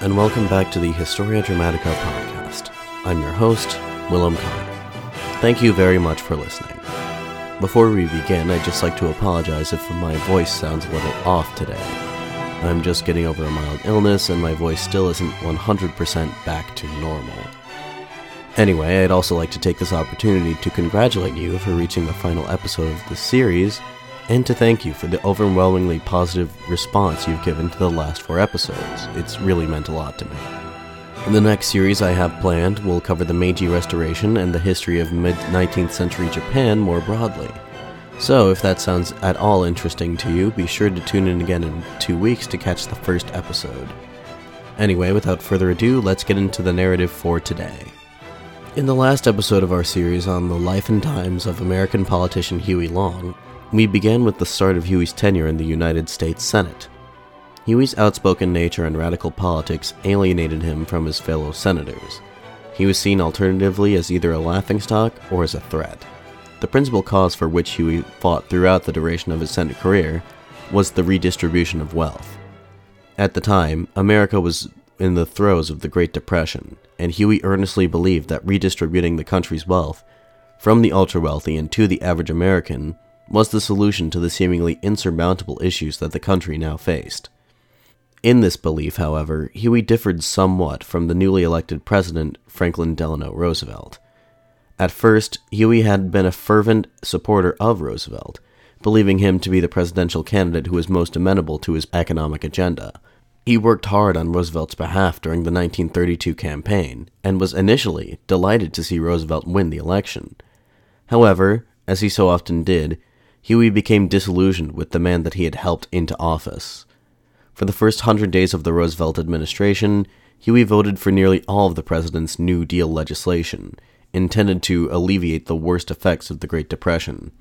and welcome back to the Historia Dramatica podcast. I'm your host, Willem Kahn. Thank you very much for listening. Before we begin, I'd just like to apologize if my voice sounds a little off today. I'm just getting over a mild illness, and my voice still isn't 100% back to normal. Anyway, I'd also like to take this opportunity to congratulate you for reaching the final episode of this series and to thank you for the overwhelmingly positive response you've given to the last four episodes. It's really meant a lot to me. The next series I have planned will cover the Meiji Restoration and the history of mid 19th century Japan more broadly. So, if that sounds at all interesting to you, be sure to tune in again in two weeks to catch the first episode. Anyway, without further ado, let's get into the narrative for today. In the last episode of our series on the life and times of American politician Huey Long, we began with the start of Huey's tenure in the United States Senate. Huey's outspoken nature and radical politics alienated him from his fellow senators. He was seen alternatively as either a laughingstock or as a threat. The principal cause for which Huey fought throughout the duration of his Senate career was the redistribution of wealth. At the time, America was in the throes of the Great Depression, and Huey earnestly believed that redistributing the country's wealth from the ultra wealthy and to the average American was the solution to the seemingly insurmountable issues that the country now faced. In this belief, however, Huey differed somewhat from the newly elected president, Franklin Delano Roosevelt. At first, Huey had been a fervent supporter of Roosevelt, believing him to be the presidential candidate who was most amenable to his economic agenda. He worked hard on Roosevelt's behalf during the 1932 campaign, and was initially delighted to see Roosevelt win the election. However, as he so often did, Huey became disillusioned with the man that he had helped into office. For the first hundred days of the Roosevelt administration, Huey voted for nearly all of the president's New Deal legislation, intended to alleviate the worst effects of the Great Depression.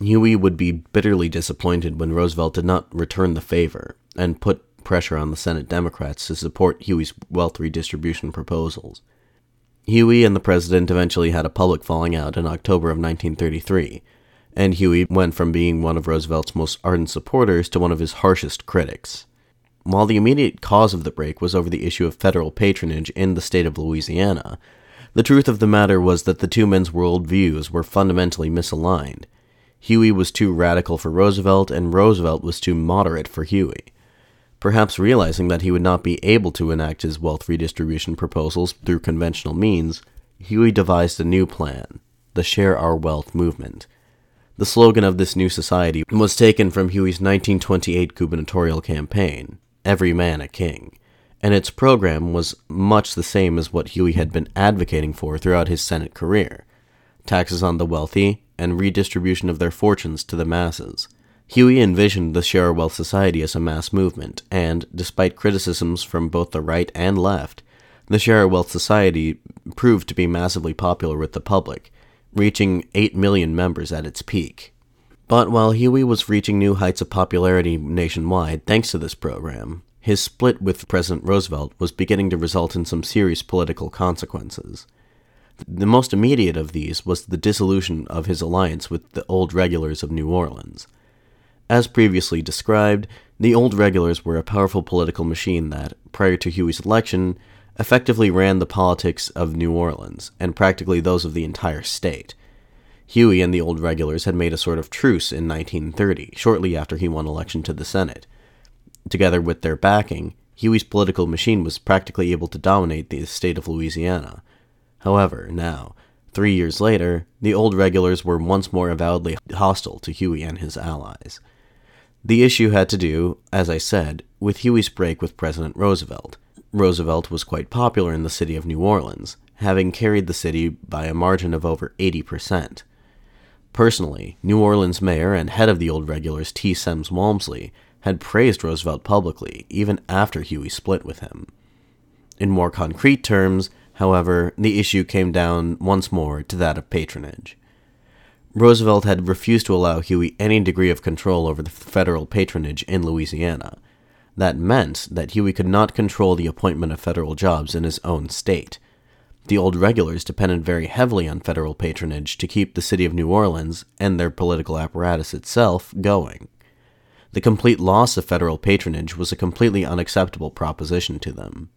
Huey would be bitterly disappointed when Roosevelt did not return the favor and put pressure on the Senate Democrats to support Huey's wealth redistribution proposals. Huey and the president eventually had a public falling out in October of 1933 and Huey went from being one of Roosevelt's most ardent supporters to one of his harshest critics. While the immediate cause of the break was over the issue of federal patronage in the state of Louisiana, the truth of the matter was that the two men's worldviews were fundamentally misaligned. Huey was too radical for Roosevelt, and Roosevelt was too moderate for Huey. Perhaps realizing that he would not be able to enact his wealth redistribution proposals through conventional means, Huey devised a new plan the Share Our Wealth movement. The slogan of this new society was taken from Huey's 1928 gubernatorial campaign, Every Man a King, and its program was much the same as what Huey had been advocating for throughout his Senate career taxes on the wealthy and redistribution of their fortunes to the masses. Huey envisioned the Share Wealth Society as a mass movement, and, despite criticisms from both the right and left, the Share Wealth Society proved to be massively popular with the public, reaching 8 million members at its peak. But while Huey was reaching new heights of popularity nationwide thanks to this program, his split with President Roosevelt was beginning to result in some serious political consequences. The most immediate of these was the dissolution of his alliance with the Old Regulars of New Orleans. As previously described, the Old Regulars were a powerful political machine that, prior to Huey's election, effectively ran the politics of New Orleans, and practically those of the entire state. Huey and the old regulars had made a sort of truce in 1930, shortly after he won election to the Senate. Together with their backing, Huey's political machine was practically able to dominate the state of Louisiana. However, now, three years later, the old regulars were once more avowedly hostile to Huey and his allies. The issue had to do, as I said, with Huey's break with President Roosevelt. Roosevelt was quite popular in the city of New Orleans, having carried the city by a margin of over 80%. Personally, New Orleans mayor and head of the old regulars T. Semmes Walmsley had praised Roosevelt publicly even after Huey split with him. In more concrete terms, however, the issue came down once more to that of patronage. Roosevelt had refused to allow Huey any degree of control over the federal patronage in Louisiana, that meant that Huey could not control the appointment of federal jobs in his own state. The old regulars depended very heavily on federal patronage to keep the city of New Orleans and their political apparatus itself going. The complete loss of federal patronage was a completely unacceptable proposition to them.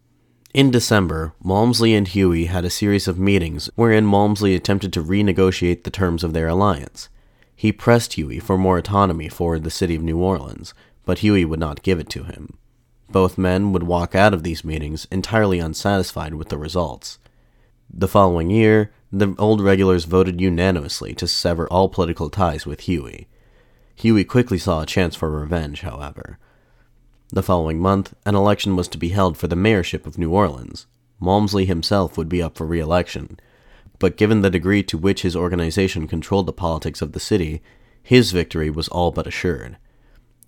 In December, Walmsley and Huey had a series of meetings wherein Walmsley attempted to renegotiate the terms of their alliance. He pressed Huey for more autonomy for the city of New Orleans, but Huey would not give it to him. Both men would walk out of these meetings entirely unsatisfied with the results. The following year, the old regulars voted unanimously to sever all political ties with Huey. Huey quickly saw a chance for revenge, however. The following month, an election was to be held for the mayorship of New Orleans. Walmsley himself would be up for re election, but given the degree to which his organization controlled the politics of the city, his victory was all but assured.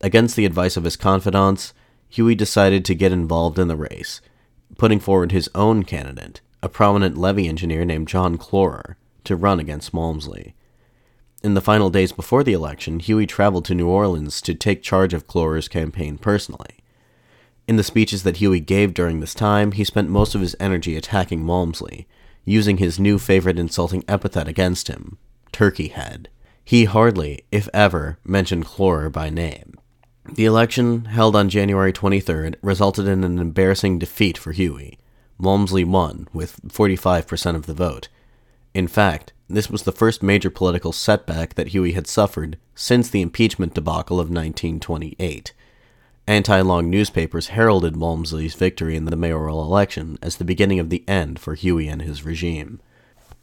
Against the advice of his confidants, Huey decided to get involved in the race, putting forward his own candidate, a prominent levee engineer named John Klorer, to run against Walmsley. In the final days before the election, Huey traveled to New Orleans to take charge of Klorer's campaign personally. In the speeches that Huey gave during this time, he spent most of his energy attacking Walmsley, using his new favorite insulting epithet against him, Turkey Head. He hardly, if ever, mentioned Klorer by name. The election, held on January 23rd, resulted in an embarrassing defeat for Huey. Walmsley won, with 45% of the vote. In fact, this was the first major political setback that Huey had suffered since the impeachment debacle of 1928. Anti Long newspapers heralded Walmsley's victory in the mayoral election as the beginning of the end for Huey and his regime.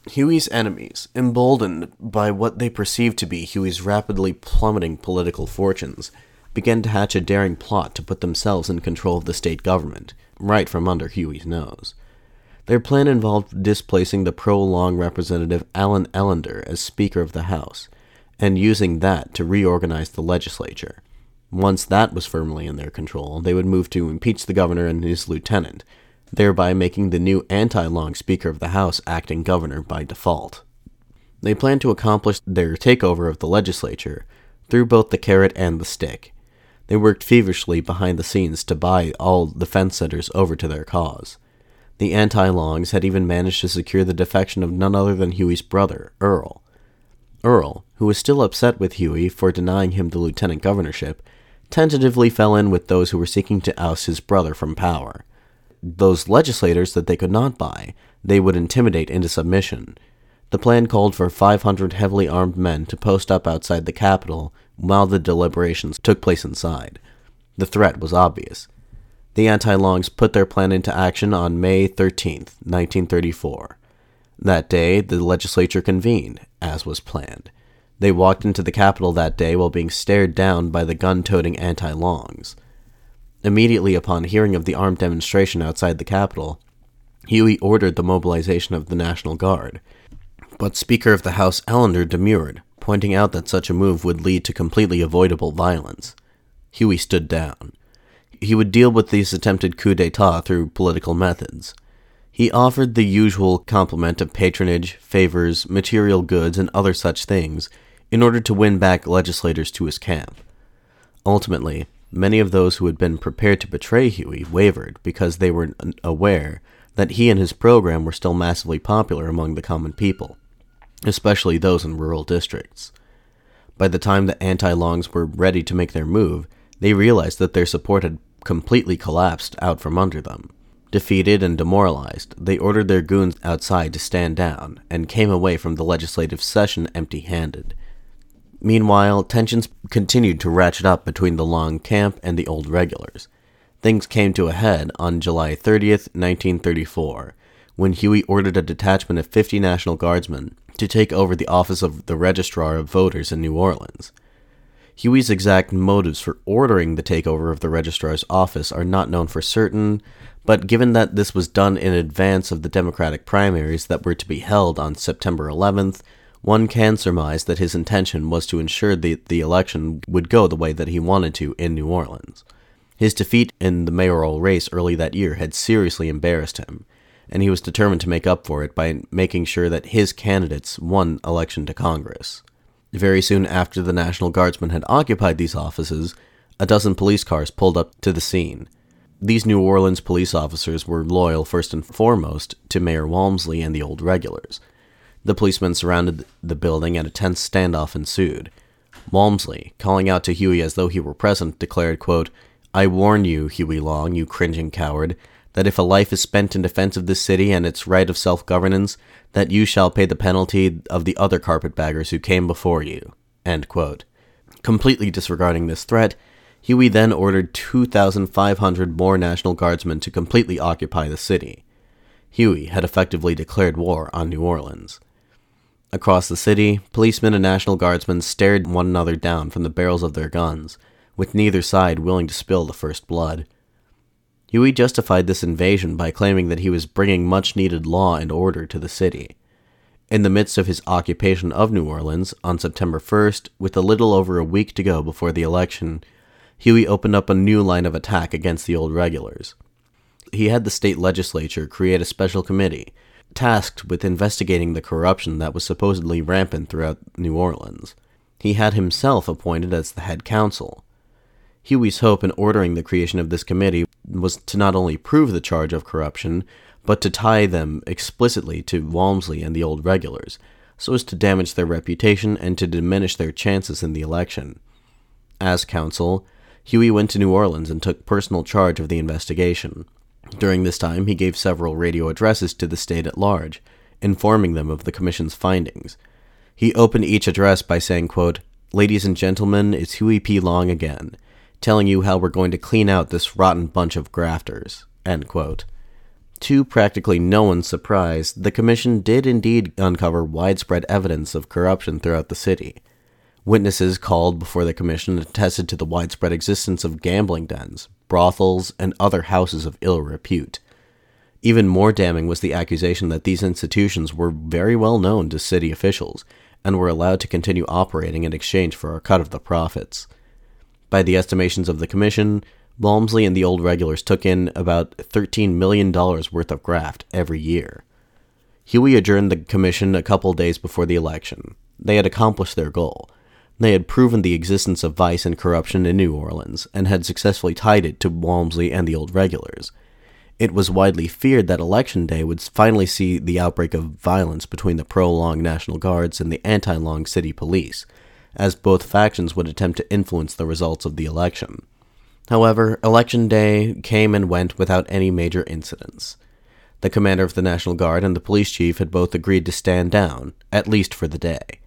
Huey's enemies, emboldened by what they perceived to be Huey's rapidly plummeting political fortunes, began to hatch a daring plot to put themselves in control of the state government, right from under Huey's nose. Their plan involved displacing the pro Long representative Allen Ellender as Speaker of the House, and using that to reorganize the legislature. Once that was firmly in their control, they would move to impeach the governor and his lieutenant, thereby making the new anti Long Speaker of the House acting governor by default. They planned to accomplish their takeover of the legislature through both the carrot and the stick. They worked feverishly behind the scenes to buy all the fence sitters over to their cause. The anti Longs had even managed to secure the defection of none other than Huey's brother, Earl. Earl, who was still upset with Huey for denying him the lieutenant governorship, tentatively fell in with those who were seeking to oust his brother from power. Those legislators that they could not buy, they would intimidate into submission. The plan called for 500 heavily armed men to post up outside the capital while the deliberations took place inside. The threat was obvious. The anti longs put their plan into action on May 13, 1934. That day, the legislature convened, as was planned. They walked into the Capitol that day while being stared down by the gun toting anti longs. Immediately upon hearing of the armed demonstration outside the Capitol, Huey ordered the mobilization of the National Guard. But Speaker of the House Ellender demurred, pointing out that such a move would lead to completely avoidable violence. Huey stood down. He would deal with this attempted coup d'etat through political methods. He offered the usual complement of patronage, favors, material goods, and other such things in order to win back legislators to his camp. Ultimately, many of those who had been prepared to betray Huey wavered because they were aware that he and his program were still massively popular among the common people especially those in rural districts. By the time the anti longs were ready to make their move, they realized that their support had completely collapsed out from under them. Defeated and demoralized, they ordered their goons outside to stand down and came away from the legislative session empty handed. Meanwhile, tensions continued to ratchet up between the Long camp and the old regulars. Things came to a head on July 30th, 1934, when Huey ordered a detachment of 50 National Guardsmen to take over the office of the Registrar of Voters in New Orleans. Huey's exact motives for ordering the takeover of the Registrar's office are not known for certain, but given that this was done in advance of the Democratic primaries that were to be held on September 11th, one can surmise that his intention was to ensure that the election would go the way that he wanted to in New Orleans. His defeat in the mayoral race early that year had seriously embarrassed him, and he was determined to make up for it by making sure that his candidates won election to Congress. Very soon after the National Guardsmen had occupied these offices, a dozen police cars pulled up to the scene. These New Orleans police officers were loyal first and foremost to Mayor Walmsley and the old regulars. The policemen surrounded the building and a tense standoff ensued. Walmsley, calling out to Huey as though he were present, declared, quote, I warn you, Huey Long, you cringing coward, that if a life is spent in defense of this city and its right of self governance, that you shall pay the penalty of the other carpetbaggers who came before you. Completely disregarding this threat, Huey then ordered 2,500 more National Guardsmen to completely occupy the city. Huey had effectively declared war on New Orleans. Across the city, policemen and National Guardsmen stared one another down from the barrels of their guns, with neither side willing to spill the first blood. Huey justified this invasion by claiming that he was bringing much needed law and order to the city. In the midst of his occupation of New Orleans, on September 1st, with a little over a week to go before the election, Huey opened up a new line of attack against the old regulars. He had the state legislature create a special committee tasked with investigating the corruption that was supposedly rampant throughout New Orleans. He had himself appointed as the head counsel. Huey's hope in ordering the creation of this committee was to not only prove the charge of corruption, but to tie them explicitly to Walmsley and the old regulars, so as to damage their reputation and to diminish their chances in the election. As counsel, Huey went to New Orleans and took personal charge of the investigation. During this time, he gave several radio addresses to the state at large, informing them of the Commission's findings. He opened each address by saying, quote, Ladies and gentlemen, it's Huey P. Long again, telling you how we're going to clean out this rotten bunch of grafters. End quote. To practically no one's surprise, the Commission did indeed uncover widespread evidence of corruption throughout the city. Witnesses called before the Commission attested to the widespread existence of gambling dens, brothels, and other houses of ill repute. Even more damning was the accusation that these institutions were very well known to city officials and were allowed to continue operating in exchange for a cut of the profits. By the estimations of the Commission, Walmsley and the old regulars took in about $13 million worth of graft every year. Huey adjourned the commission a couple days before the election. They had accomplished their goal. They had proven the existence of vice and corruption in New Orleans, and had successfully tied it to Walmsley and the old regulars. It was widely feared that Election Day would finally see the outbreak of violence between the pro Long National Guards and the anti Long City Police, as both factions would attempt to influence the results of the election. However, Election Day came and went without any major incidents. The commander of the National Guard and the police chief had both agreed to stand down, at least for the day.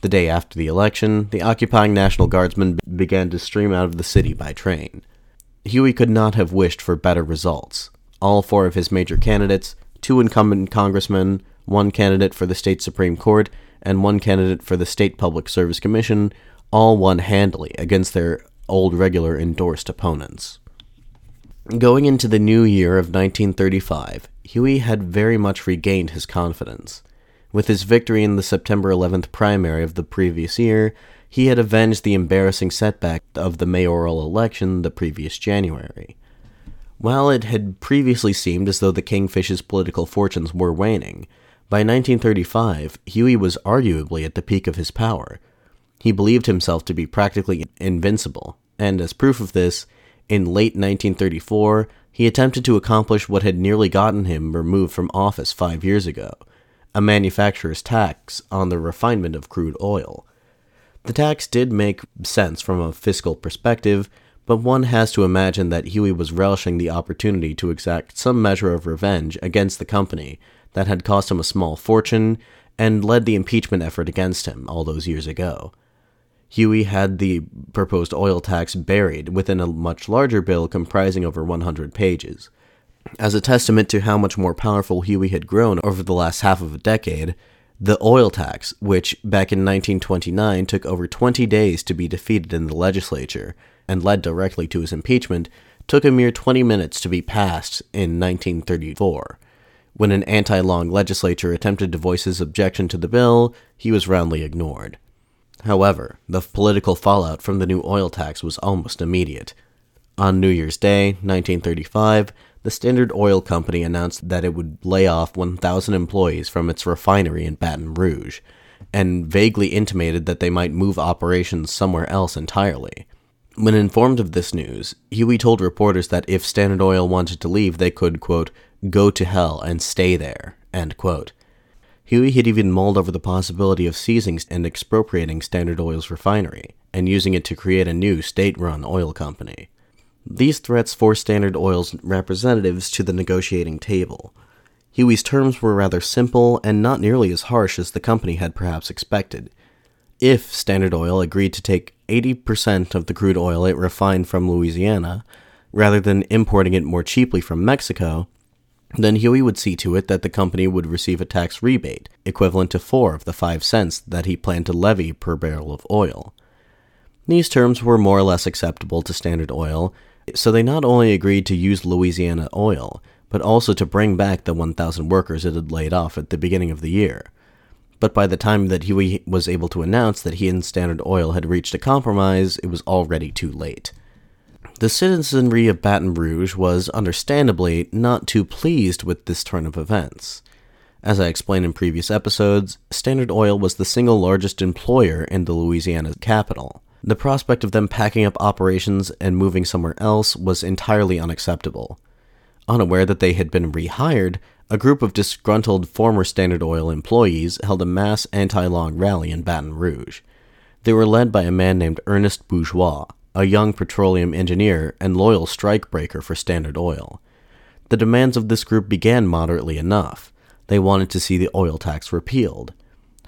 The day after the election, the occupying National Guardsmen began to stream out of the city by train. Huey could not have wished for better results. All four of his major candidates, two incumbent congressmen, one candidate for the state Supreme Court, and one candidate for the State Public Service Commission, all won handily against their old regular endorsed opponents. Going into the new year of 1935, Huey had very much regained his confidence. With his victory in the September 11th primary of the previous year, he had avenged the embarrassing setback of the mayoral election the previous January. While it had previously seemed as though the Kingfish's political fortunes were waning, by 1935 Huey was arguably at the peak of his power. He believed himself to be practically invincible, and as proof of this, in late 1934 he attempted to accomplish what had nearly gotten him removed from office five years ago a manufacturer's tax on the refinement of crude oil. The tax did make sense from a fiscal perspective, but one has to imagine that Huey was relishing the opportunity to exact some measure of revenge against the company that had cost him a small fortune and led the impeachment effort against him all those years ago. Huey had the proposed oil tax buried within a much larger bill comprising over 100 pages. As a testament to how much more powerful Huey had grown over the last half of a decade, the oil tax, which back in 1929 took over 20 days to be defeated in the legislature and led directly to his impeachment, took a mere 20 minutes to be passed in 1934. When an anti long legislature attempted to voice his objection to the bill, he was roundly ignored. However, the political fallout from the new oil tax was almost immediate. On New Year's Day, 1935, the Standard Oil Company announced that it would lay off 1,000 employees from its refinery in Baton Rouge, and vaguely intimated that they might move operations somewhere else entirely. When informed of this news, Huey told reporters that if Standard Oil wanted to leave, they could, quote, go to hell and stay there, end quote. Huey had even mulled over the possibility of seizing and expropriating Standard Oil's refinery and using it to create a new state run oil company. These threats forced Standard Oil's representatives to the negotiating table. Huey's terms were rather simple and not nearly as harsh as the company had perhaps expected. If Standard Oil agreed to take 80% of the crude oil it refined from Louisiana, rather than importing it more cheaply from Mexico, then Huey would see to it that the company would receive a tax rebate, equivalent to four of the five cents that he planned to levy per barrel of oil. These terms were more or less acceptable to Standard Oil, so they not only agreed to use Louisiana oil, but also to bring back the 1,000 workers it had laid off at the beginning of the year. But by the time that Huey was able to announce that he and Standard Oil had reached a compromise, it was already too late. The citizenry of Baton Rouge was, understandably, not too pleased with this turn of events. As I explained in previous episodes, Standard Oil was the single largest employer in the Louisiana capital. The prospect of them packing up operations and moving somewhere else was entirely unacceptable. Unaware that they had been rehired, a group of disgruntled former Standard Oil employees held a mass anti long rally in Baton Rouge. They were led by a man named Ernest Bourgeois, a young petroleum engineer and loyal strikebreaker for Standard Oil. The demands of this group began moderately enough. They wanted to see the oil tax repealed.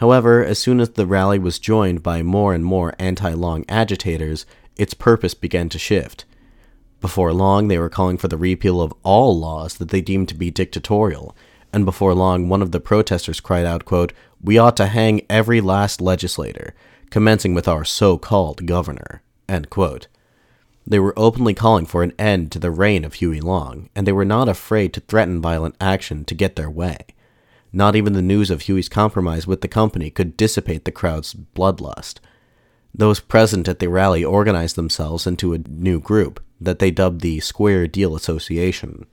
However, as soon as the rally was joined by more and more anti long agitators, its purpose began to shift. Before long, they were calling for the repeal of all laws that they deemed to be dictatorial, and before long, one of the protesters cried out, quote, We ought to hang every last legislator, commencing with our so called governor. They were openly calling for an end to the reign of Huey Long, and they were not afraid to threaten violent action to get their way. Not even the news of Huey's compromise with the company could dissipate the crowd's bloodlust. Those present at the rally organized themselves into a new group that they dubbed the Square Deal Association.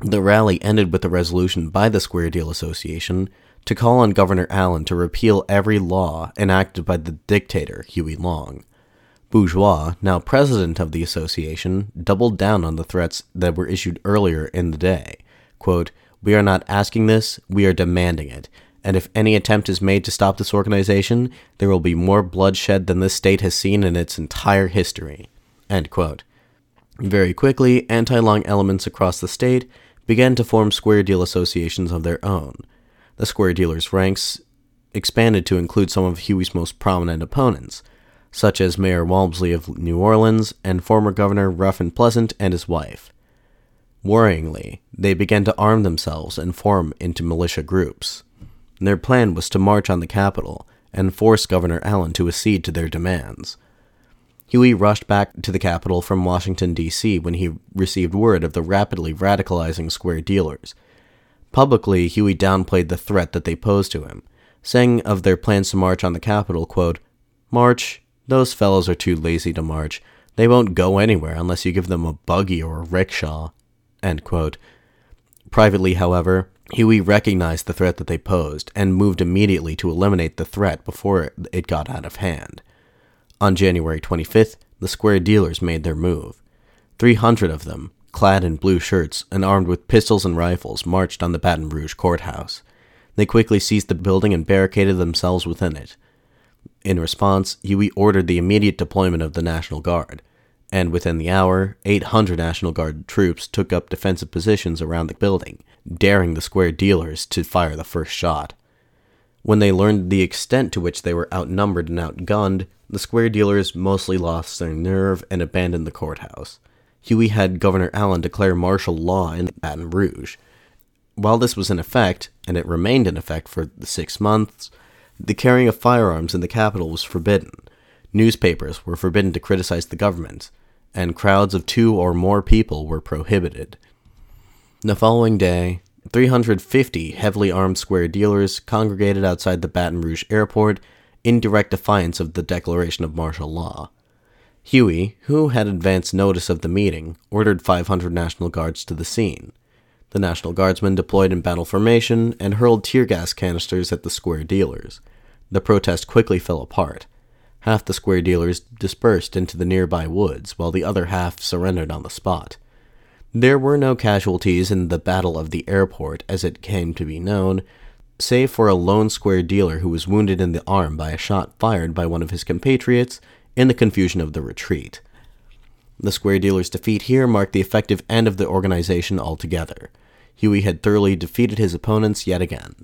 The rally ended with a resolution by the Square Deal Association to call on Governor Allen to repeal every law enacted by the dictator Huey Long. Bourgeois, now president of the association, doubled down on the threats that were issued earlier in the day. Quote, we are not asking this, we are demanding it. And if any attempt is made to stop this organization, there will be more bloodshed than this state has seen in its entire history. Very quickly, anti long elements across the state began to form square deal associations of their own. The square dealers' ranks expanded to include some of Huey's most prominent opponents, such as Mayor Walmsley of New Orleans and former Governor Ruffin Pleasant and his wife. Worryingly, they began to arm themselves and form into militia groups. Their plan was to march on the capital and force Governor Allen to accede to their demands. Huey rushed back to the capital from Washington, D.C. when he received word of the rapidly radicalizing square dealers. Publicly, Huey downplayed the threat that they posed to him, saying of their plans to march on the capital, quote, March, those fellows are too lazy to march. They won't go anywhere unless you give them a buggy or a rickshaw. Privately, however, Huey recognized the threat that they posed and moved immediately to eliminate the threat before it got out of hand. On January 25th, the square dealers made their move. 300 of them, clad in blue shirts and armed with pistols and rifles, marched on the Baton Rouge courthouse. They quickly seized the building and barricaded themselves within it. In response, Huey ordered the immediate deployment of the National Guard, and within the hour, 800 National Guard troops took up defensive positions around the building, daring the square dealers to fire the first shot. When they learned the extent to which they were outnumbered and outgunned, the square dealers mostly lost their nerve and abandoned the courthouse. Huey had Governor Allen declare martial law in Baton Rouge. While this was in effect, and it remained in effect for six months, the carrying of firearms in the capital was forbidden. Newspapers were forbidden to criticize the government, and crowds of two or more people were prohibited. The following day, 350 heavily armed square dealers congregated outside the Baton Rouge airport in direct defiance of the declaration of martial law. Huey, who had advance notice of the meeting, ordered 500 National Guards to the scene. The National Guardsmen deployed in battle formation and hurled tear gas canisters at the square dealers. The protest quickly fell apart. Half the square dealers dispersed into the nearby woods, while the other half surrendered on the spot. There were no casualties in the Battle of the Airport, as it came to be known, save for a lone square dealer who was wounded in the arm by a shot fired by one of his compatriots in the confusion of the retreat. The square dealer's defeat here marked the effective end of the organization altogether. Huey had thoroughly defeated his opponents yet again.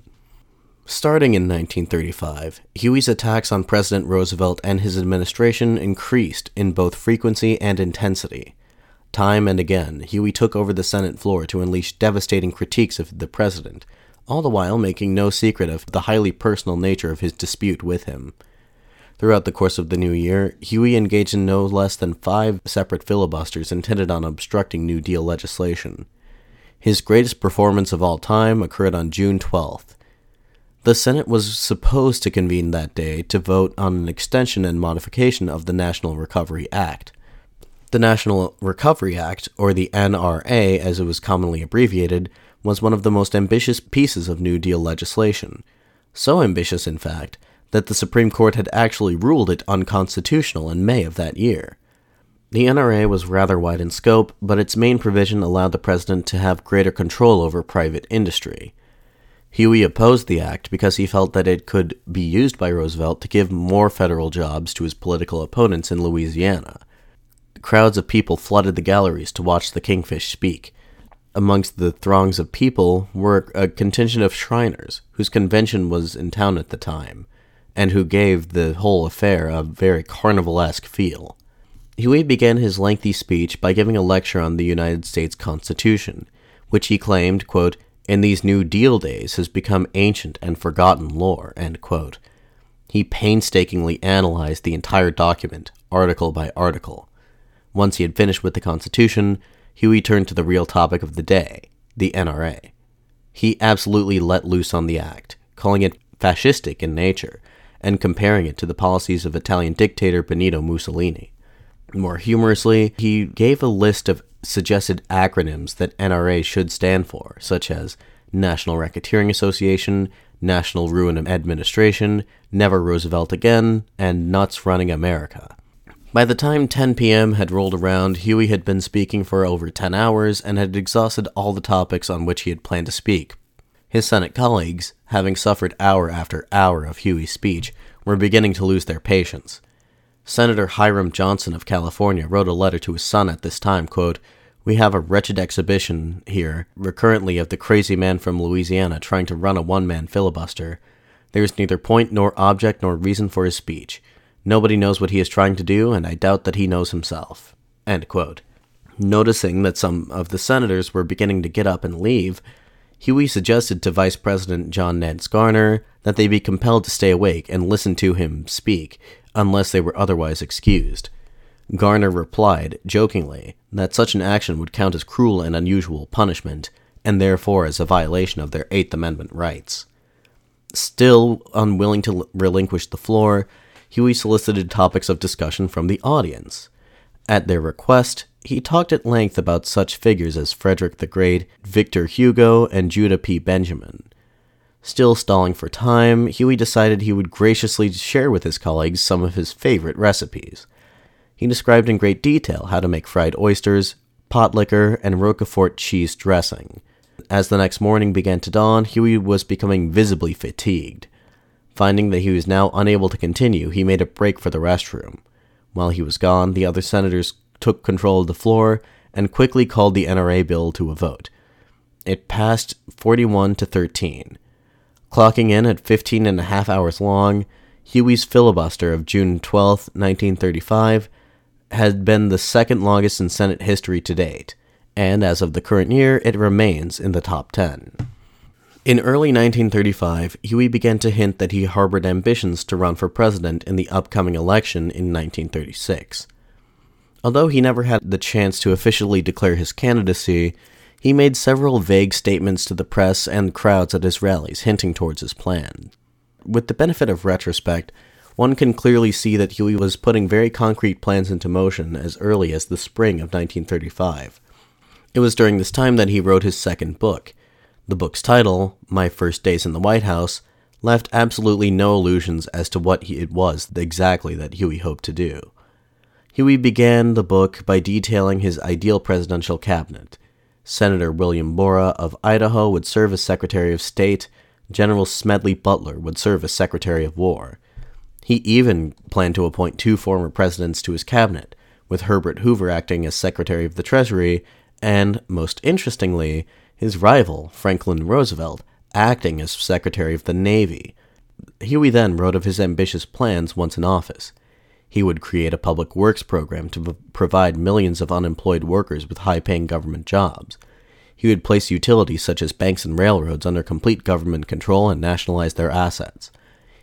Starting in 1935, Huey's attacks on President Roosevelt and his administration increased in both frequency and intensity. Time and again, Huey took over the Senate floor to unleash devastating critiques of the president, all the while making no secret of the highly personal nature of his dispute with him. Throughout the course of the new year, Huey engaged in no less than five separate filibusters intended on obstructing New Deal legislation. His greatest performance of all time occurred on June 12th. The Senate was supposed to convene that day to vote on an extension and modification of the National Recovery Act. The National Recovery Act, or the NRA as it was commonly abbreviated, was one of the most ambitious pieces of New Deal legislation. So ambitious, in fact, that the Supreme Court had actually ruled it unconstitutional in May of that year. The NRA was rather wide in scope, but its main provision allowed the president to have greater control over private industry. Huey opposed the act because he felt that it could be used by Roosevelt to give more federal jobs to his political opponents in Louisiana. Crowds of people flooded the galleries to watch the kingfish speak. Amongst the throngs of people were a contingent of Shriners, whose convention was in town at the time and who gave the whole affair a very carnivalesque feel. Huey began his lengthy speech by giving a lecture on the United States Constitution, which he claimed, quote, in these New Deal days has become ancient and forgotten lore, He painstakingly analyzed the entire document, article by article. Once he had finished with the Constitution, Huey turned to the real topic of the day, the NRA. He absolutely let loose on the act, calling it fascistic in nature, and comparing it to the policies of Italian dictator Benito Mussolini. More humorously, he gave a list of suggested acronyms that NRA should stand for, such as National Racketeering Association, National Ruin Administration, Never Roosevelt Again, and Nuts Running America. By the time 10 p.m. had rolled around, Huey had been speaking for over 10 hours and had exhausted all the topics on which he had planned to speak, his Senate colleagues, having suffered hour after hour of Huey's speech, were beginning to lose their patience. Senator Hiram Johnson of California wrote a letter to his son at this time, quote, We have a wretched exhibition here, recurrently of the crazy man from Louisiana trying to run a one-man filibuster. There is neither point nor object nor reason for his speech. Nobody knows what he is trying to do, and I doubt that he knows himself. Noticing that some of the senators were beginning to get up and leave, Huey suggested to Vice President John Nance Garner that they be compelled to stay awake and listen to him speak, unless they were otherwise excused. Garner replied, jokingly, that such an action would count as cruel and unusual punishment, and therefore as a violation of their Eighth Amendment rights. Still unwilling to relinquish the floor, Huey solicited topics of discussion from the audience. At their request, he talked at length about such figures as Frederick the Great, Victor Hugo, and Judah P. Benjamin. Still stalling for time, Huey decided he would graciously share with his colleagues some of his favorite recipes. He described in great detail how to make fried oysters, pot liquor, and Roquefort cheese dressing. As the next morning began to dawn, Huey was becoming visibly fatigued. Finding that he was now unable to continue, he made a break for the restroom. While he was gone, the other senators took control of the floor and quickly called the NRA bill to a vote. It passed 41 to 13. Clocking in at 15 and a half hours long, Huey's filibuster of June 12, 1935, had been the second longest in Senate history to date, and as of the current year, it remains in the top 10. In early 1935, Huey began to hint that he harbored ambitions to run for president in the upcoming election in 1936. Although he never had the chance to officially declare his candidacy, he made several vague statements to the press and crowds at his rallies hinting towards his plan. With the benefit of retrospect, one can clearly see that Huey was putting very concrete plans into motion as early as the spring of 1935. It was during this time that he wrote his second book, the book's title, My First Days in the White House, left absolutely no illusions as to what it was exactly that Huey hoped to do. Huey began the book by detailing his ideal presidential cabinet. Senator William Borah of Idaho would serve as Secretary of State, General Smedley Butler would serve as Secretary of War. He even planned to appoint two former presidents to his cabinet, with Herbert Hoover acting as Secretary of the Treasury, and, most interestingly, his rival, Franklin Roosevelt, acting as Secretary of the Navy. Huey then wrote of his ambitious plans once in office. He would create a public works program to provide millions of unemployed workers with high paying government jobs. He would place utilities such as banks and railroads under complete government control and nationalize their assets.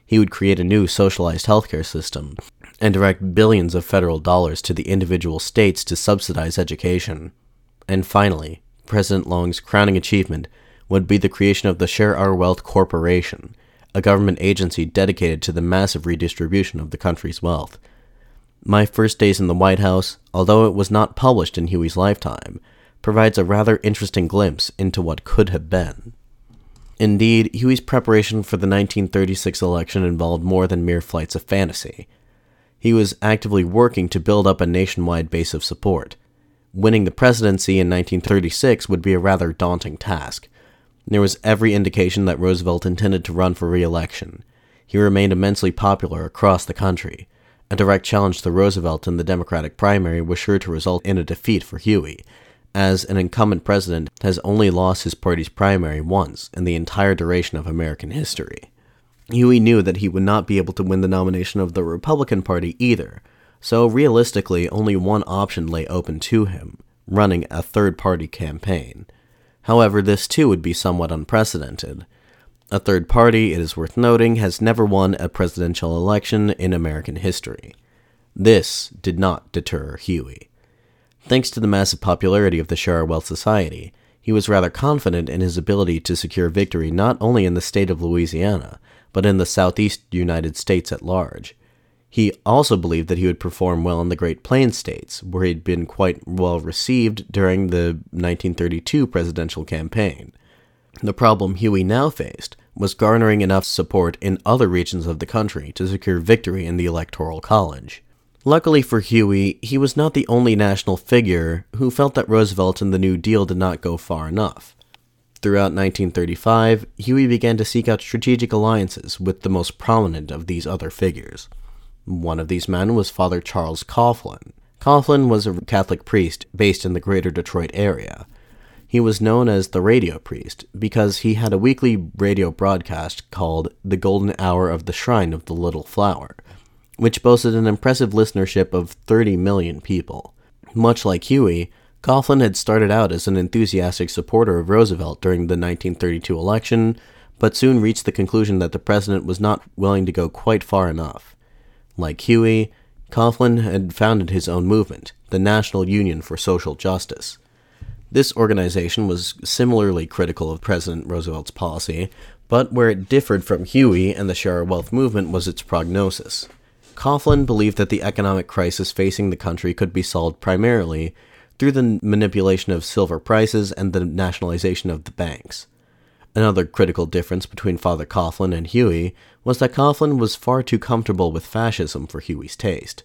He would create a new socialized healthcare system and direct billions of federal dollars to the individual states to subsidize education. And finally, President Long's crowning achievement would be the creation of the Share Our Wealth Corporation, a government agency dedicated to the massive redistribution of the country's wealth. My First Days in the White House, although it was not published in Huey's lifetime, provides a rather interesting glimpse into what could have been. Indeed, Huey's preparation for the 1936 election involved more than mere flights of fantasy. He was actively working to build up a nationwide base of support. Winning the presidency in 1936 would be a rather daunting task. There was every indication that Roosevelt intended to run for re election. He remained immensely popular across the country. A direct challenge to Roosevelt in the Democratic primary was sure to result in a defeat for Huey, as an incumbent president has only lost his party's primary once in the entire duration of American history. Huey knew that he would not be able to win the nomination of the Republican Party either, so realistically, only one option lay open to him running a third party campaign. However, this too would be somewhat unprecedented. A third party, it is worth noting, has never won a presidential election in American history. This did not deter Huey. Thanks to the massive popularity of the Wealth Society, he was rather confident in his ability to secure victory not only in the state of Louisiana, but in the southeast United States at large. He also believed that he would perform well in the Great Plains states, where he had been quite well received during the 1932 presidential campaign. The problem Huey now faced was garnering enough support in other regions of the country to secure victory in the Electoral College. Luckily for Huey, he was not the only national figure who felt that Roosevelt and the New Deal did not go far enough. Throughout 1935, Huey began to seek out strategic alliances with the most prominent of these other figures. One of these men was Father Charles Coughlin. Coughlin was a Catholic priest based in the greater Detroit area. He was known as the Radio Priest because he had a weekly radio broadcast called The Golden Hour of the Shrine of the Little Flower, which boasted an impressive listenership of 30 million people. Much like Huey, Coughlin had started out as an enthusiastic supporter of Roosevelt during the 1932 election, but soon reached the conclusion that the president was not willing to go quite far enough. Like Huey, Coughlin had founded his own movement, the National Union for Social Justice. This organization was similarly critical of President Roosevelt's policy, but where it differed from Huey and the Share Our Wealth movement was its prognosis. Coughlin believed that the economic crisis facing the country could be solved primarily through the manipulation of silver prices and the nationalization of the banks. Another critical difference between Father Coughlin and Huey was that Coughlin was far too comfortable with fascism for Huey's taste.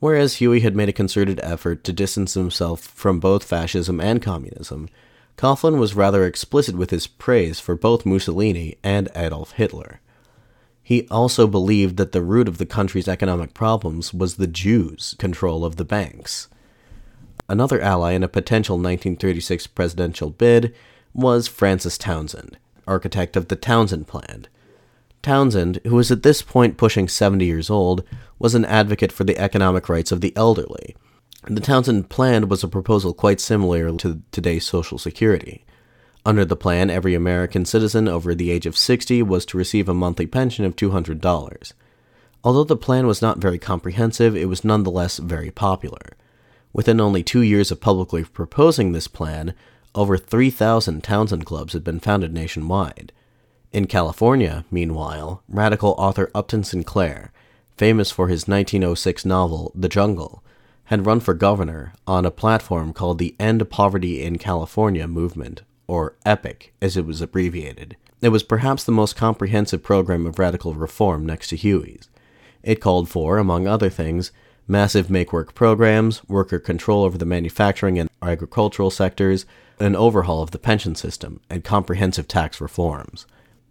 Whereas Huey had made a concerted effort to distance himself from both fascism and communism, Coughlin was rather explicit with his praise for both Mussolini and Adolf Hitler. He also believed that the root of the country's economic problems was the Jews' control of the banks. Another ally in a potential 1936 presidential bid was Francis Townsend, architect of the Townsend Plan. Townsend, who was at this point pushing 70 years old, was an advocate for the economic rights of the elderly. The Townsend Plan was a proposal quite similar to today's Social Security. Under the plan, every American citizen over the age of 60 was to receive a monthly pension of $200. Although the plan was not very comprehensive, it was nonetheless very popular. Within only two years of publicly proposing this plan, over 3,000 Townsend clubs had been founded nationwide. In California, meanwhile, radical author Upton Sinclair, famous for his 1906 novel The Jungle, had run for governor on a platform called the End Poverty in California movement or EPIC, as it was abbreviated. It was perhaps the most comprehensive program of radical reform next to Huey's. It called for, among other things, massive make work programs, worker control over the manufacturing and agricultural sectors, an overhaul of the pension system, and comprehensive tax reforms.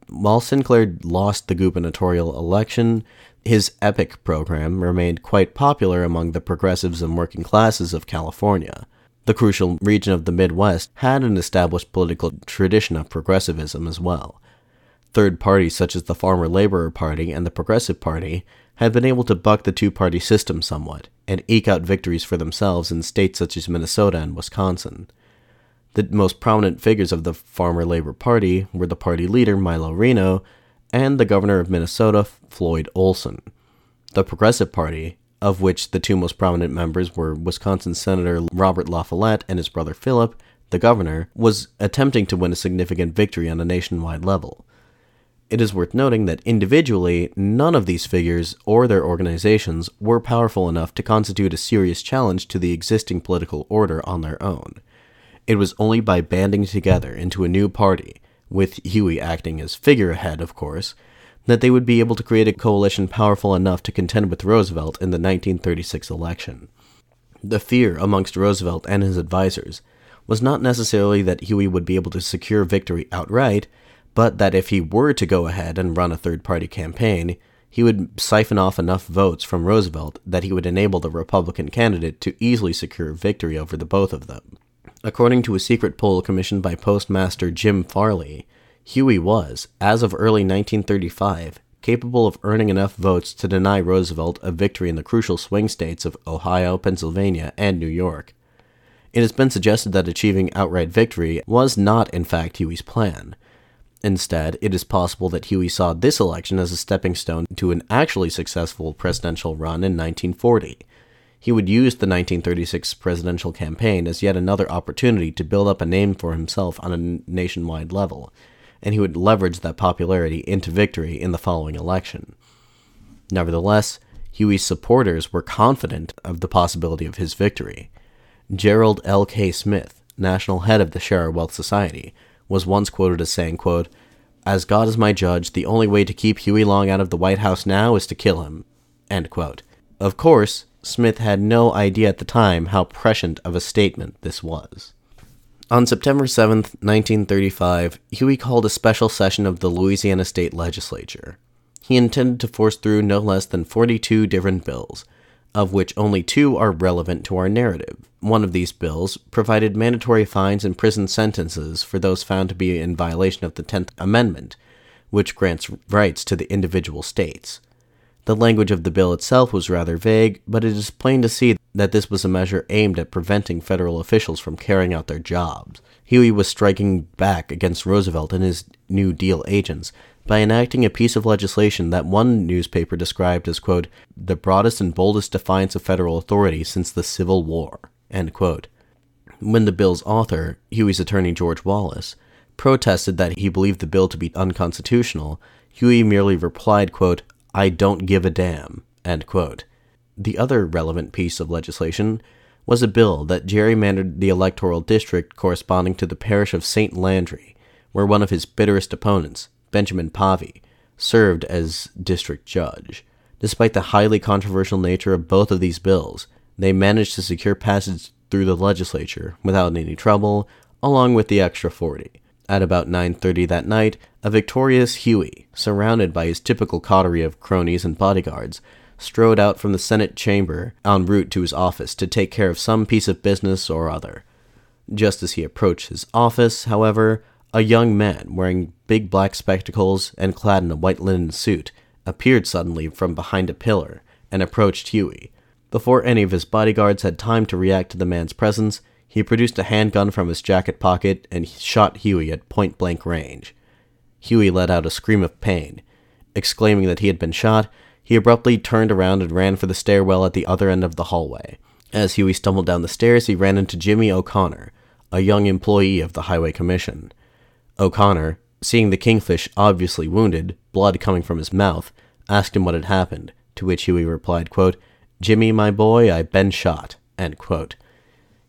While Sinclair lost the gubernatorial election, his EPIC program remained quite popular among the progressives and working classes of California. The crucial region of the Midwest had an established political tradition of progressivism as well. Third parties such as the Farmer Laborer Party and the Progressive Party had been able to buck the two party system somewhat and eke out victories for themselves in states such as Minnesota and Wisconsin. The most prominent figures of the Farmer Labor Party were the party leader Milo Reno and the governor of Minnesota Floyd Olson. The Progressive Party, of which the two most prominent members were Wisconsin Senator Robert La Follette and his brother Philip, the governor, was attempting to win a significant victory on a nationwide level. It is worth noting that individually, none of these figures or their organizations were powerful enough to constitute a serious challenge to the existing political order on their own. It was only by banding together into a new party, with Huey acting as figurehead, of course, that they would be able to create a coalition powerful enough to contend with Roosevelt in the 1936 election. The fear amongst Roosevelt and his advisers was not necessarily that Huey would be able to secure victory outright, but that if he were to go ahead and run a third party campaign, he would siphon off enough votes from Roosevelt that he would enable the Republican candidate to easily secure victory over the both of them. According to a secret poll commissioned by Postmaster Jim Farley, Huey was, as of early 1935, capable of earning enough votes to deny Roosevelt a victory in the crucial swing states of Ohio, Pennsylvania, and New York. It has been suggested that achieving outright victory was not, in fact, Huey's plan. Instead, it is possible that Huey saw this election as a stepping stone to an actually successful presidential run in 1940. He would use the 1936 presidential campaign as yet another opportunity to build up a name for himself on a nationwide level, and he would leverage that popularity into victory in the following election. Nevertheless, Huey's supporters were confident of the possibility of his victory. Gerald L. K. Smith, national head of the Share Our Wealth Society, was once quoted as saying, quote, As God is my judge, the only way to keep Huey Long out of the White House now is to kill him. Of course, Smith had no idea at the time how prescient of a statement this was. On September 7, 1935, Huey called a special session of the Louisiana State Legislature. He intended to force through no less than 42 different bills, of which only two are relevant to our narrative. One of these bills provided mandatory fines and prison sentences for those found to be in violation of the Tenth Amendment, which grants rights to the individual states. The language of the bill itself was rather vague, but it is plain to see that this was a measure aimed at preventing federal officials from carrying out their jobs. Huey was striking back against Roosevelt and his New Deal agents by enacting a piece of legislation that one newspaper described as, quote, the broadest and boldest defiance of federal authority since the Civil War. When the bill's author, Huey's attorney George Wallace, protested that he believed the bill to be unconstitutional, Huey merely replied, quote, I don't give a damn, end quote. The other relevant piece of legislation was a bill that gerrymandered the electoral district corresponding to the parish of St. Landry, where one of his bitterest opponents, Benjamin Pavy, served as district judge. Despite the highly controversial nature of both of these bills, they managed to secure passage through the legislature without any trouble, along with the extra 40. At about 9:30 that night, a victorious Huey, surrounded by his typical coterie of cronies and bodyguards, strode out from the Senate chamber en route to his office to take care of some piece of business or other. Just as he approached his office, however, a young man wearing big black spectacles and clad in a white linen suit appeared suddenly from behind a pillar and approached Huey. Before any of his bodyguards had time to react to the man's presence, he produced a handgun from his jacket pocket and shot Huey at point blank range. Huey let out a scream of pain. Exclaiming that he had been shot, he abruptly turned around and ran for the stairwell at the other end of the hallway. As Huey stumbled down the stairs, he ran into Jimmy O'Connor, a young employee of the Highway Commission. O'Connor, seeing the kingfish obviously wounded, blood coming from his mouth, asked him what had happened, to which Huey replied, quote, Jimmy, my boy, I've been shot.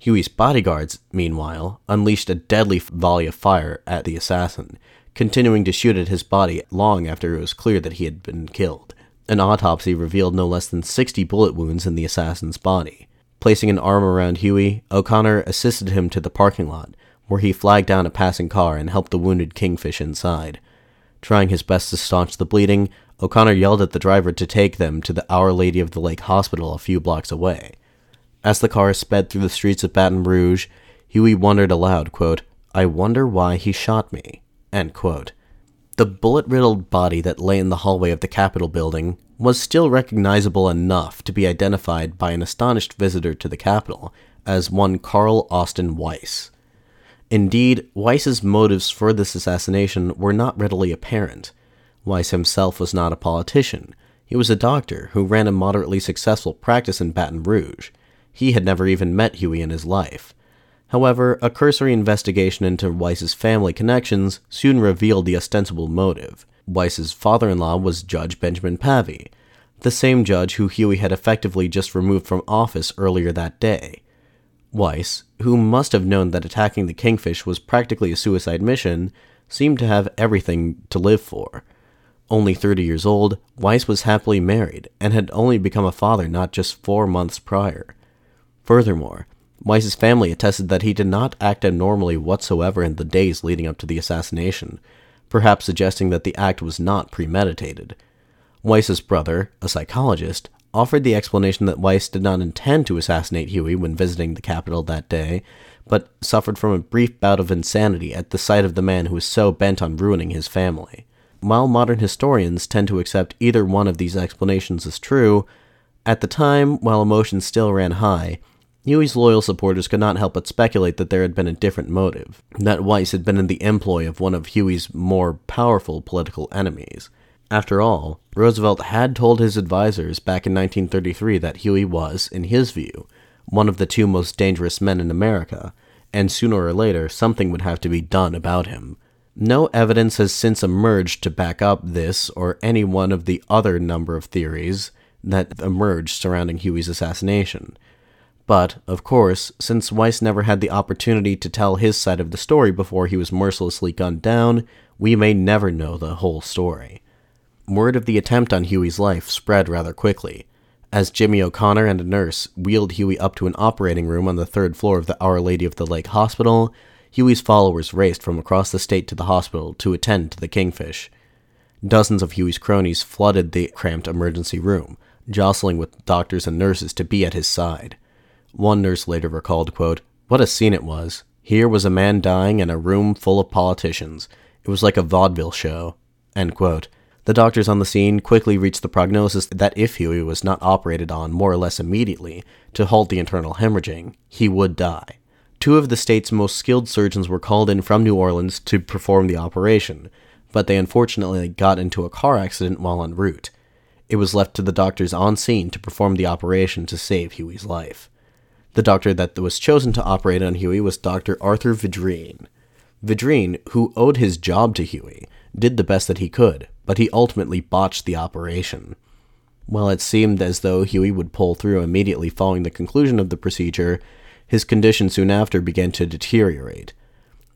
Huey's bodyguards, meanwhile, unleashed a deadly volley of fire at the assassin, continuing to shoot at his body long after it was clear that he had been killed. An autopsy revealed no less than 60 bullet wounds in the assassin's body. Placing an arm around Huey, O'Connor assisted him to the parking lot, where he flagged down a passing car and helped the wounded kingfish inside. Trying his best to staunch the bleeding, O'Connor yelled at the driver to take them to the Our Lady of the Lake Hospital a few blocks away. As the car sped through the streets of Baton Rouge, Huey wondered aloud, quote, I wonder why he shot me. The bullet riddled body that lay in the hallway of the Capitol building was still recognizable enough to be identified by an astonished visitor to the Capitol as one Carl Austin Weiss. Indeed, Weiss's motives for this assassination were not readily apparent. Weiss himself was not a politician. He was a doctor who ran a moderately successful practice in Baton Rouge. He had never even met Huey in his life. However, a cursory investigation into Weiss's family connections soon revealed the ostensible motive. Weiss's father-in-law was Judge Benjamin Pavy, the same judge who Huey had effectively just removed from office earlier that day. Weiss, who must have known that attacking the Kingfish was practically a suicide mission, seemed to have everything to live for. Only 30 years old, Weiss was happily married and had only become a father not just four months prior. Furthermore, Weiss's family attested that he did not act abnormally whatsoever in the days leading up to the assassination, perhaps suggesting that the act was not premeditated. Weiss's brother, a psychologist, offered the explanation that Weiss did not intend to assassinate Huey when visiting the Capitol that day, but suffered from a brief bout of insanity at the sight of the man who was so bent on ruining his family. While modern historians tend to accept either one of these explanations as true, at the time, while emotions still ran high, Huey's loyal supporters could not help but speculate that there had been a different motive, that Weiss had been in the employ of one of Huey's more powerful political enemies. After all, Roosevelt had told his advisers back in 1933 that Huey was, in his view, one of the two most dangerous men in America, and sooner or later something would have to be done about him. No evidence has since emerged to back up this or any one of the other number of theories that emerged surrounding Huey's assassination. But, of course, since Weiss never had the opportunity to tell his side of the story before he was mercilessly gunned down, we may never know the whole story. Word of the attempt on Huey's life spread rather quickly. As Jimmy O'Connor and a nurse wheeled Huey up to an operating room on the third floor of the Our Lady of the Lake Hospital, Huey's followers raced from across the state to the hospital to attend to the Kingfish. Dozens of Huey's cronies flooded the cramped emergency room, jostling with doctors and nurses to be at his side. One nurse later recalled, quote, What a scene it was. Here was a man dying in a room full of politicians. It was like a vaudeville show. End quote. The doctors on the scene quickly reached the prognosis that if Huey was not operated on more or less immediately to halt the internal hemorrhaging, he would die. Two of the state's most skilled surgeons were called in from New Orleans to perform the operation, but they unfortunately got into a car accident while en route. It was left to the doctors on scene to perform the operation to save Huey's life. The doctor that was chosen to operate on Huey was Dr. Arthur Vidrine. Vidrine, who owed his job to Huey, did the best that he could, but he ultimately botched the operation. While it seemed as though Huey would pull through immediately following the conclusion of the procedure, his condition soon after began to deteriorate.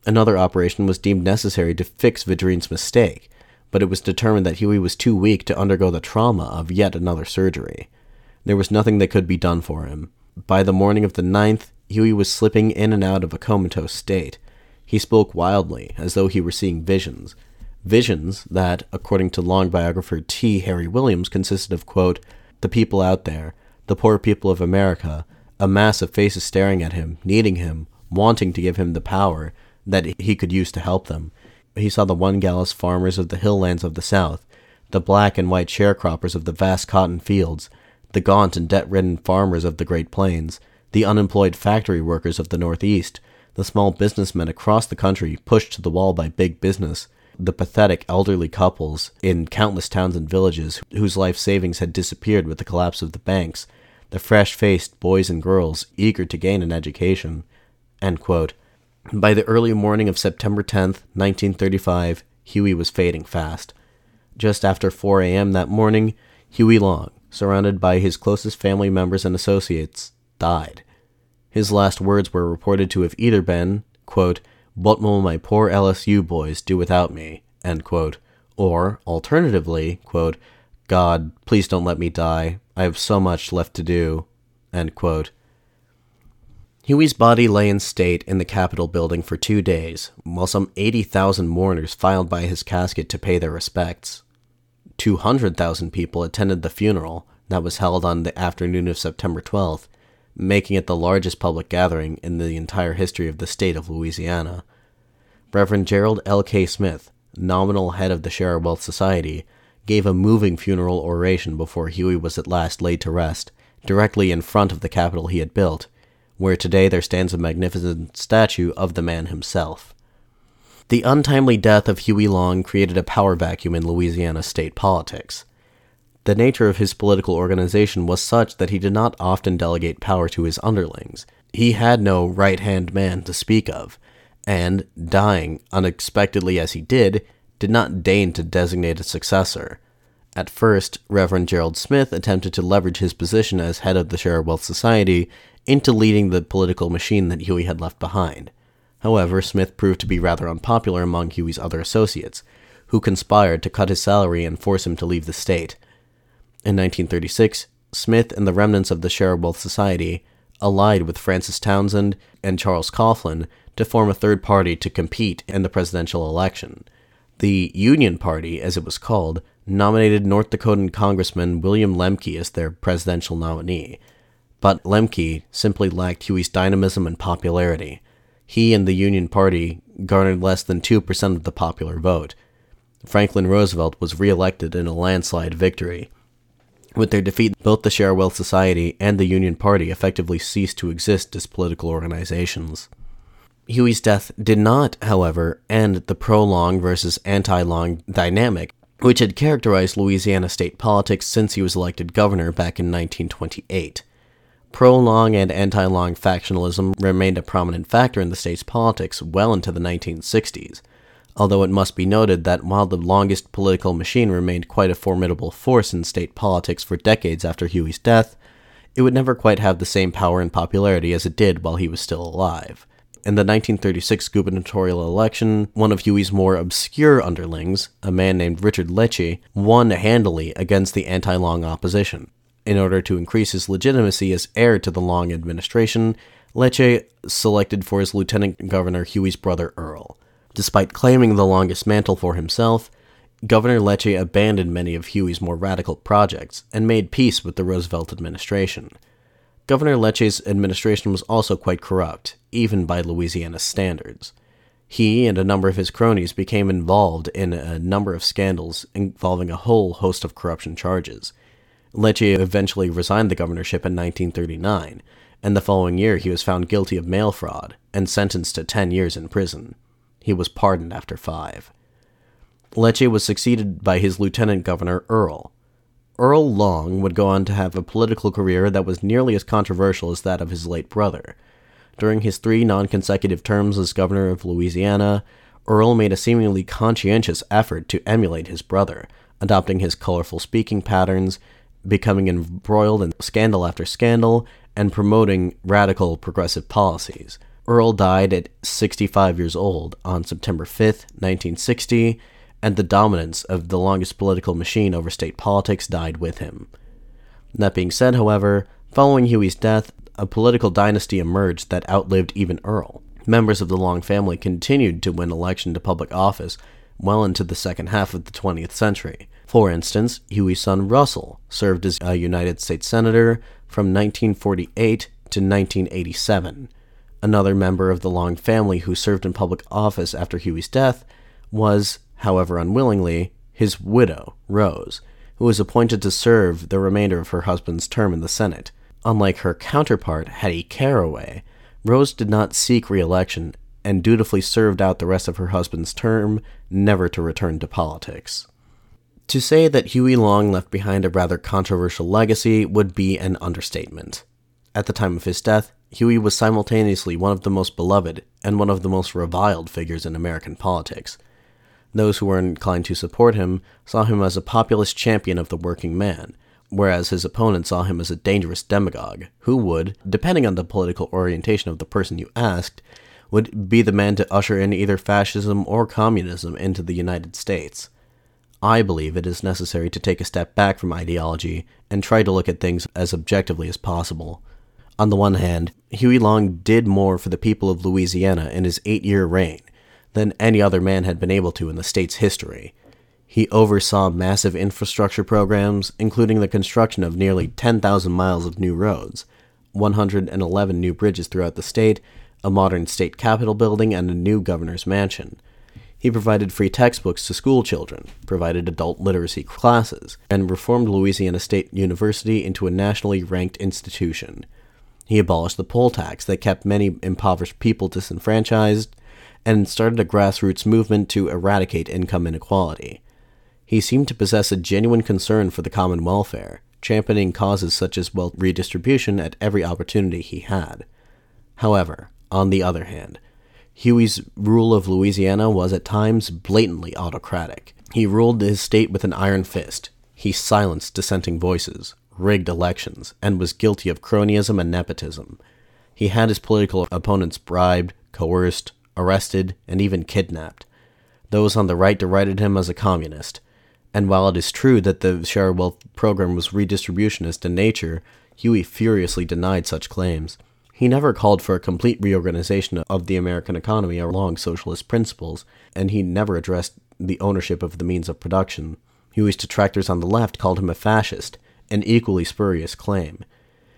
Another operation was deemed necessary to fix Vidrine's mistake, but it was determined that Huey was too weak to undergo the trauma of yet another surgery. There was nothing that could be done for him. By the morning of the ninth, Huey was slipping in and out of a comatose state. He spoke wildly, as though he were seeing visions. Visions that, according to long biographer T. Harry Williams, consisted of, quote, the people out there, the poor people of America, a mass of faces staring at him, needing him, wanting to give him the power that he could use to help them. He saw the one gallus farmers of the hill lands of the South, the black and white sharecroppers of the vast cotton fields, the gaunt and debt ridden farmers of the Great Plains, the unemployed factory workers of the Northeast, the small businessmen across the country pushed to the wall by big business, the pathetic elderly couples in countless towns and villages whose life savings had disappeared with the collapse of the banks, the fresh faced boys and girls eager to gain an education. By the early morning of September 10th, 1935, Huey was fading fast. Just after 4 a.m. that morning, Huey Long, surrounded by his closest family members and associates, died. His last words were reported to have either been, quote, What will my poor LSU boys do without me? Quote, or, alternatively, quote, God, please don't let me die. I have so much left to do. Huey's body lay in state in the Capitol building for two days, while some 80,000 mourners filed by his casket to pay their respects. 200,000 people attended the funeral that was held on the afternoon of September 12th, making it the largest public gathering in the entire history of the state of Louisiana. Reverend Gerald L. K. Smith, nominal head of the Share Wealth Society, gave a moving funeral oration before Huey was at last laid to rest, directly in front of the Capitol he had built, where today there stands a magnificent statue of the man himself. The untimely death of Huey Long created a power vacuum in Louisiana state politics. The nature of his political organization was such that he did not often delegate power to his underlings. He had no right hand man to speak of, and, dying unexpectedly as he did, did not deign to designate a successor. At first, Reverend Gerald Smith attempted to leverage his position as head of the Share Wealth Society into leading the political machine that Huey had left behind. However, Smith proved to be rather unpopular among Huey's other associates, who conspired to cut his salary and force him to leave the state. In 1936, Smith and the remnants of the Share Wealth Society allied with Francis Townsend and Charles Coughlin to form a third party to compete in the presidential election. The Union Party, as it was called, nominated North Dakotan Congressman William Lemke as their presidential nominee. But Lemke simply lacked Huey's dynamism and popularity. He and the Union Party garnered less than 2% of the popular vote. Franklin Roosevelt was reelected in a landslide victory. With their defeat, both the Share Wealth Society and the Union Party effectively ceased to exist as political organizations. Huey's death did not, however, end the pro Long versus anti Long dynamic, which had characterized Louisiana state politics since he was elected governor back in 1928. Pro Long and anti Long factionalism remained a prominent factor in the state's politics well into the 1960s, although it must be noted that while the longest political machine remained quite a formidable force in state politics for decades after Huey's death, it would never quite have the same power and popularity as it did while he was still alive. In the 1936 gubernatorial election, one of Huey's more obscure underlings, a man named Richard Leche, won handily against the anti Long opposition. In order to increase his legitimacy as heir to the Long administration, Leche selected for his lieutenant governor Huey's brother Earl. Despite claiming the longest mantle for himself, Governor Leche abandoned many of Huey's more radical projects and made peace with the Roosevelt administration. Governor Leche's administration was also quite corrupt, even by Louisiana standards. He and a number of his cronies became involved in a number of scandals involving a whole host of corruption charges. Leche eventually resigned the governorship in 1939, and the following year he was found guilty of mail fraud and sentenced to 10 years in prison. He was pardoned after five. Leche was succeeded by his lieutenant governor, Earl, Earl Long would go on to have a political career that was nearly as controversial as that of his late brother. During his three non consecutive terms as governor of Louisiana, Earl made a seemingly conscientious effort to emulate his brother, adopting his colorful speaking patterns, becoming embroiled in scandal after scandal, and promoting radical progressive policies. Earl died at 65 years old on September 5, 1960, and the dominance of the longest political machine over state politics died with him. That being said, however, following Huey's death, a political dynasty emerged that outlived even Earl. Members of the Long family continued to win election to public office well into the second half of the 20th century. For instance, Huey's son Russell served as a United States Senator from 1948 to 1987. Another member of the Long family who served in public office after Huey's death was however unwillingly, his widow, Rose, who was appointed to serve the remainder of her husband's term in the Senate. Unlike her counterpart, Hattie Caraway, Rose did not seek re election and dutifully served out the rest of her husband's term, never to return to politics. To say that Huey Long left behind a rather controversial legacy would be an understatement. At the time of his death, Huey was simultaneously one of the most beloved and one of the most reviled figures in American politics. Those who were inclined to support him saw him as a populist champion of the working man, whereas his opponents saw him as a dangerous demagogue, who would, depending on the political orientation of the person you asked, would be the man to usher in either fascism or communism into the United States. I believe it is necessary to take a step back from ideology and try to look at things as objectively as possible. On the one hand, Huey Long did more for the people of Louisiana in his eight year reign than any other man had been able to in the state's history. He oversaw massive infrastructure programs, including the construction of nearly 10,000 miles of new roads, 111 new bridges throughout the state, a modern state capitol building, and a new governor's mansion. He provided free textbooks to school children, provided adult literacy classes, and reformed Louisiana State University into a nationally ranked institution. He abolished the poll tax that kept many impoverished people disenfranchised and started a grassroots movement to eradicate income inequality. He seemed to possess a genuine concern for the common welfare, championing causes such as wealth redistribution at every opportunity he had. However, on the other hand, Huey's rule of Louisiana was at times blatantly autocratic. He ruled his state with an iron fist. He silenced dissenting voices, rigged elections, and was guilty of cronyism and nepotism. He had his political opponents bribed, coerced, arrested, and even kidnapped. Those on the right derided him as a communist, and while it is true that the share wealth program was redistributionist in nature, Huey furiously denied such claims. He never called for a complete reorganization of the American economy along socialist principles, and he never addressed the ownership of the means of production. Huey's detractors on the left called him a fascist, an equally spurious claim.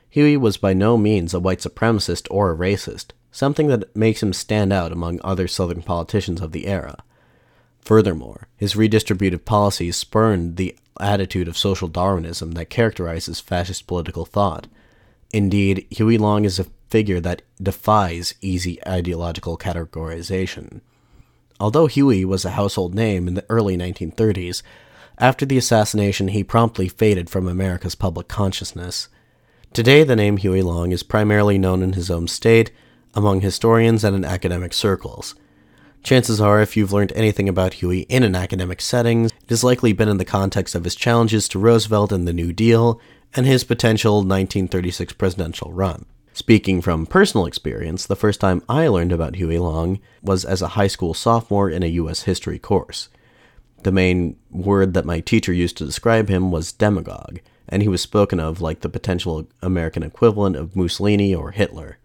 Huey was by no means a white supremacist or a racist, something that makes him stand out among other Southern politicians of the era. Furthermore, his redistributive policies spurned the attitude of social Darwinism that characterizes fascist political thought. Indeed, Huey Long is a figure that defies easy ideological categorization. Although Huey was a household name in the early 1930s, after the assassination he promptly faded from America's public consciousness. Today, the name Huey Long is primarily known in his own state, among historians, and in academic circles. Chances are, if you've learned anything about Huey in an academic setting, it has likely been in the context of his challenges to Roosevelt and the New Deal, and his potential 1936 presidential run. Speaking from personal experience, the first time I learned about Huey Long was as a high school sophomore in a U.S. history course. The main word that my teacher used to describe him was demagogue, and he was spoken of like the potential American equivalent of Mussolini or Hitler.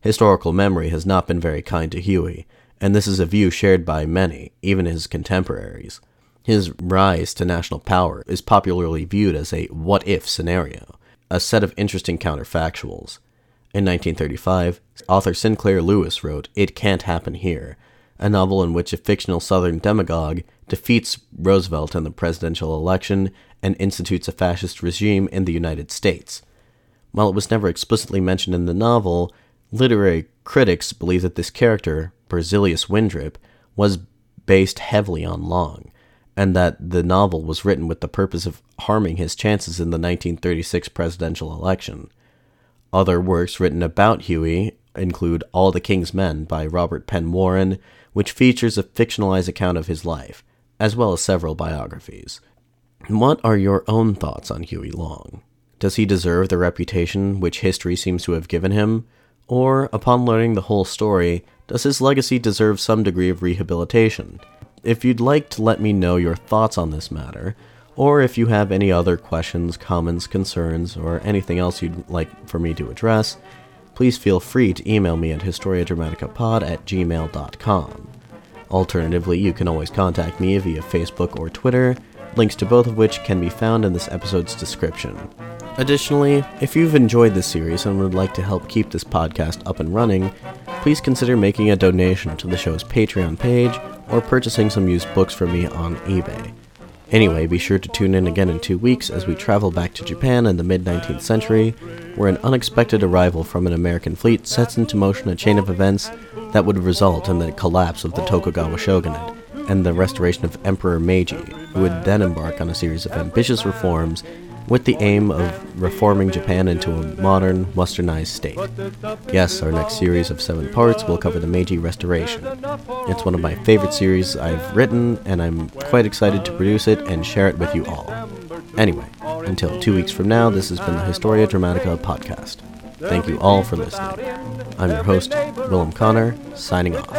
Historical memory has not been very kind to Huey, and this is a view shared by many, even his contemporaries. His rise to national power is popularly viewed as a what if scenario, a set of interesting counterfactuals. In 1935, author Sinclair Lewis wrote It Can't Happen Here, a novel in which a fictional Southern demagogue defeats Roosevelt in the presidential election and institutes a fascist regime in the United States. While it was never explicitly mentioned in the novel, literary critics believe that this character, Berzelius Windrip, was based heavily on Long, and that the novel was written with the purpose of harming his chances in the 1936 presidential election. Other works written about Huey include All the King's Men by Robert Penn Warren, which features a fictionalized account of his life, as well as several biographies. What are your own thoughts on Huey Long? Does he deserve the reputation which history seems to have given him? Or, upon learning the whole story, does his legacy deserve some degree of rehabilitation? If you'd like to let me know your thoughts on this matter, or if you have any other questions, comments, concerns, or anything else you'd like for me to address, please feel free to email me at historiadramaticapod at gmail.com. Alternatively, you can always contact me via Facebook or Twitter, links to both of which can be found in this episode's description. Additionally, if you've enjoyed this series and would like to help keep this podcast up and running, please consider making a donation to the show's Patreon page or purchasing some used books from me on eBay. Anyway, be sure to tune in again in two weeks as we travel back to Japan in the mid 19th century, where an unexpected arrival from an American fleet sets into motion a chain of events that would result in the collapse of the Tokugawa shogunate and the restoration of Emperor Meiji, who would then embark on a series of ambitious reforms with the aim of reforming Japan into a modern, westernized state. Yes, our next series of seven parts will cover the Meiji Restoration. It's one of my favorite series I've written, and I'm quite excited to produce it and share it with you all. Anyway, until two weeks from now, this has been the Historia Dramatica podcast. Thank you all for listening. I'm your host, Willem Connor, signing off.